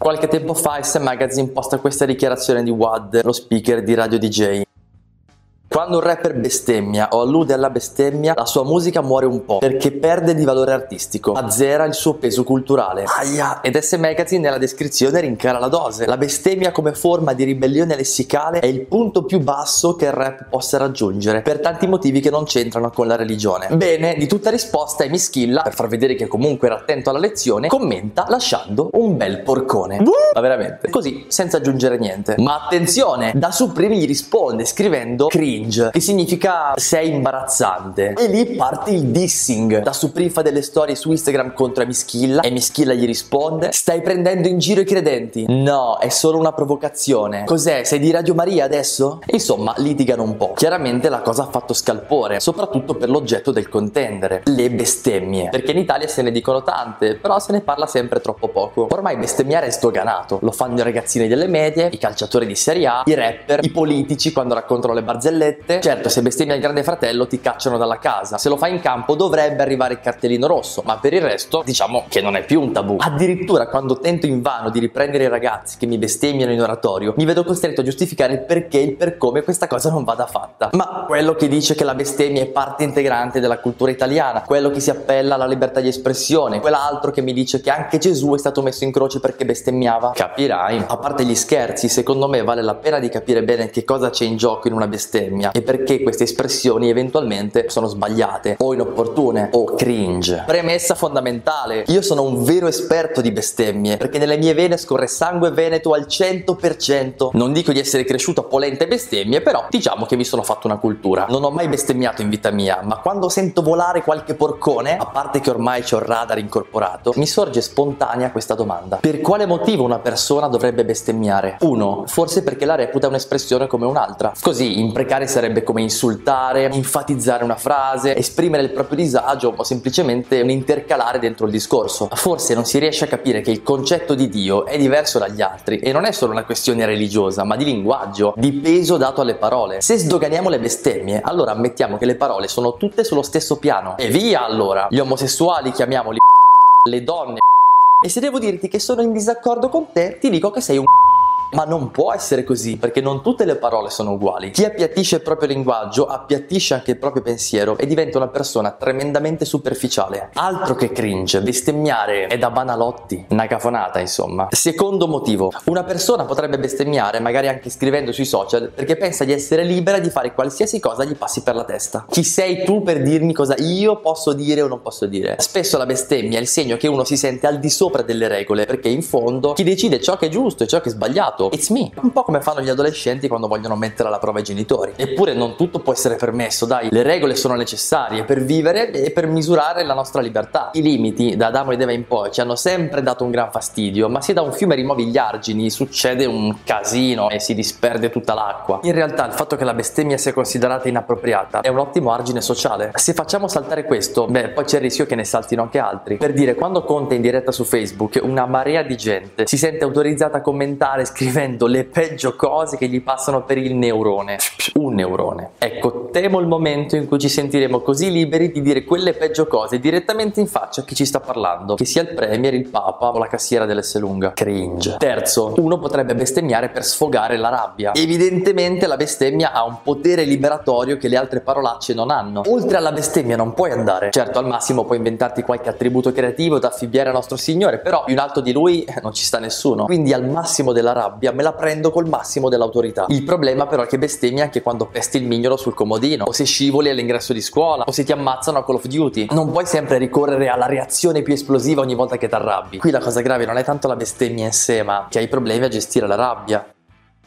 Qualche tempo fa S Magazine posta questa dichiarazione di Wad, lo speaker di Radio DJ. Quando un rapper bestemmia o allude alla bestemmia, la sua musica muore un po' perché perde di valore artistico, azzera il suo peso culturale. Aia! Ed S Magazine nella descrizione rincara la dose. La bestemmia come forma di ribellione lessicale è il punto più basso che il rap possa raggiungere, per tanti motivi che non c'entrano con la religione. Bene, di tutta risposta e Mischilla, per far vedere che comunque era attento alla lezione, commenta lasciando un bel porcone. Ma veramente, così, senza aggiungere niente. Ma attenzione, da Supreme gli risponde scrivendo cringe cringe, che significa sei imbarazzante. E lì parte il dissing. Da Supreme fa delle storie su Instagram contro Mischilla e Mischilla gli risponde: Stai prendendo in giro i credenti? No, è solo una provocazione. Cos'è? Sei di Radio Maria adesso? Insomma, litigano un po'. Chiaramente la cosa ha fatto scalpore, soprattutto per l'oggetto del contendere, le bestemmie. Perché in Italia se ne dicono tante, però se ne parla sempre troppo poco. Ormai bestemmiare è sdoganato. Lo fanno i ragazzini delle medie, i calciatori di Serie A, i rapper, i politici quando raccontano le barzellette virgolette, certo se bestemmi al grande fratello ti cacciano dalla casa, se lo fai in campo dovrebbe arrivare il cartellino rosso, ma per il resto diciamo che non è più un tabù. Addirittura quando tento invano di riprendere i ragazzi che mi bestemmiano in oratorio, mi vedo costretto a giustificare il perché e il per come questa cosa non vada fatta. Ma quello che dice che la bestemmia è parte integrante della cultura italiana, quello che si appella alla libertà di espressione, quell'altro che mi dice che anche Gesù è stato messo in croce perché bestemmiava, capirai. A parte gli scherzi, secondo me vale la pena di capire bene che cosa c'è in gioco in una bestemmia bestemmia e perché queste espressioni eventualmente sono sbagliate o inopportune o cringe. Premessa fondamentale, io sono un vero esperto di bestemmie perché nelle mie vene scorre sangue veneto al 100%. Non dico di essere cresciuto a polente bestemmie, però diciamo che mi sono fatto una cultura. Non ho mai bestemmiato in vita mia, ma quando sento volare qualche porcone, a parte che ormai c'ho il radar incorporato, mi sorge spontanea questa domanda. Per quale motivo una persona dovrebbe bestemmiare? Uno, forse perché la reputa un'espressione come un'altra. Così, imprecare sarebbe come insultare, enfatizzare una frase, esprimere il proprio disagio o semplicemente un intercalare dentro il discorso. Forse non si riesce a capire che il concetto di Dio è diverso dagli altri e non è solo una questione religiosa, ma di linguaggio, di peso dato alle parole. Se sdoganiamo le bestemmie, allora ammettiamo che le parole sono tutte sullo stesso piano. E via allora! Gli omosessuali chiamiamoli le donne e se devo dirti che sono in disaccordo con te, ti dico che sei un ma non può essere così, perché non tutte le parole sono uguali. Chi appiattisce il proprio linguaggio appiattisce anche il proprio pensiero e diventa una persona tremendamente superficiale. Altro che cringe, bestemmiare è da banalotti, una cafonata insomma. Secondo motivo, una persona potrebbe bestemmiare, magari anche scrivendo sui social, perché pensa di essere libera di fare qualsiasi cosa gli passi per la testa. Chi sei tu per dirmi cosa io posso dire o non posso dire? Spesso la bestemmia è il segno che uno si sente al di sopra delle regole, perché in fondo chi decide ciò che è giusto e ciò che è sbagliato fatto It's me, un po' come fanno gli adolescenti quando vogliono mettere alla prova i genitori. Eppure non tutto può essere permesso, dai, le regole sono necessarie per vivere e per misurare la nostra libertà. I limiti, da Adamo ed Eva in poi, ci hanno sempre dato un gran fastidio, ma se da un fiume rimuovi gli argini succede un casino e si disperde tutta l'acqua. In realtà il fatto che la bestemmia sia considerata inappropriata è un ottimo argine sociale. Se facciamo saltare questo, beh, poi c'è il rischio che ne saltino anche altri. Per dire, quando conta in diretta su Facebook, una marea di gente si sente autorizzata a commentare, scrivere scrivendo le peggio cose che gli passano per il neurone. Un neurone. Ecco, temo il momento in cui ci sentiremo così liberi di dire quelle peggio cose direttamente in faccia a chi ci sta parlando, che sia il premier, il papa o la cassiera dell'S lunga. Cringe. Terzo, uno potrebbe bestemmiare per sfogare la rabbia. Evidentemente la bestemmia ha un potere liberatorio che le altre parolacce non hanno. Oltre alla bestemmia non puoi andare. Certo, al massimo puoi inventarti qualche attributo creativo da affibbiare a nostro Signore, però più in alto di lui eh, non ci sta nessuno. Quindi al massimo della rabbia rabbia me la prendo col massimo dell'autorità. Il problema però è che bestemmi anche quando pesti il mignolo sul comodino, o se scivoli all'ingresso di scuola, o se ti ammazzano a Call of Duty. Non puoi sempre ricorrere alla reazione più esplosiva ogni volta che ti arrabbi. Qui la cosa grave non è tanto la bestemmia in sé, ma che hai problemi a gestire la rabbia.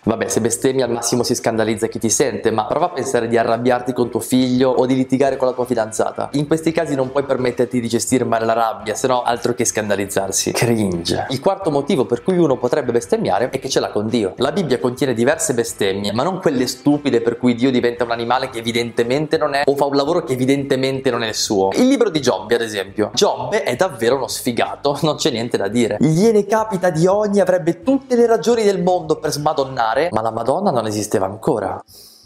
Vabbè, se bestemmi al massimo si scandalizza chi ti sente, ma prova a pensare di arrabbiarti con tuo figlio o di litigare con la tua fidanzata. In questi casi non puoi permetterti di gestire male la rabbia, se no altro che scandalizzarsi. Cringe. Il quarto motivo per cui uno potrebbe bestemmiare è che ce l'ha con Dio. La Bibbia contiene diverse bestemmie, ma non quelle stupide per cui Dio diventa un animale che evidentemente non è o fa un lavoro che evidentemente non è il suo. Il libro di Giobbe, ad esempio. Giobbe è davvero uno sfigato, non c'è niente da dire. Gliene capita di ogni, avrebbe tutte le ragioni del mondo per smadonnare mare, ma la Madonna non esisteva ancora.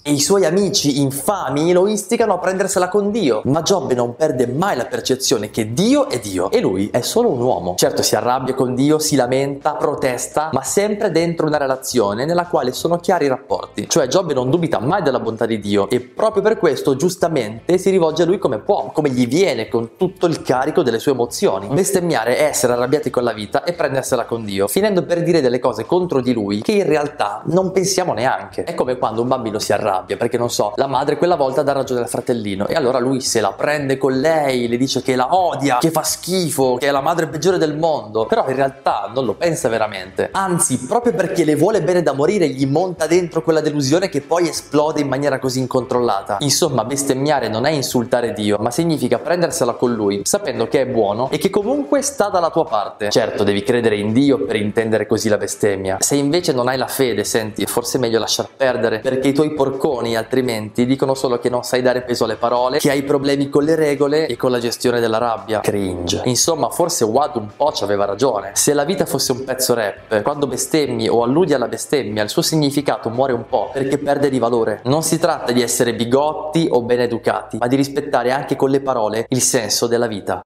E i suoi amici infami lo istigano a prendersela con Dio. Ma Giobbe non perde mai la percezione che Dio è Dio e lui è solo un uomo. Certo si arrabbia con Dio, si lamenta, protesta, ma sempre dentro una relazione nella quale sono chiari i rapporti. Cioè Giobbe non dubita mai della bontà di Dio e proprio per questo giustamente si rivolge a lui come può, come gli viene con tutto il carico delle sue emozioni. Bestemmiare è essere arrabbiati con la vita e prendersela con Dio, finendo per dire delle cose contro di lui che in realtà non pensiamo neanche. È come quando un bambino si arrabbia perché non so, la madre quella volta dà ragione al fratellino e allora lui se la prende con lei, le dice che la odia, che fa schifo, che è la madre peggiore del mondo, però in realtà non lo pensa veramente. Anzi, proprio perché le vuole bene da morire, gli monta dentro quella delusione che poi esplode in maniera così incontrollata. Insomma, bestemmiare non è insultare Dio, ma significa prendersela con lui, sapendo che è buono e che comunque sta dalla tua parte. Certo, devi credere in Dio per intendere così la bestemmia. Se invece non hai la fede, senti, è forse meglio lasciar perdere, perché i tuoi porconi altrimenti dicono solo che non sai dare peso alle parole, che hai problemi con le regole e con la gestione della rabbia. Cringe. Insomma, forse Wad un po' ci aveva ragione. Se la vita fosse un pezzo rap, quando bestemmi o alludi alla bestemmia, il suo significato muore un po' perché perde di valore. Non si tratta di essere bigotti o ben educati, ma di rispettare anche con le parole il senso della vita.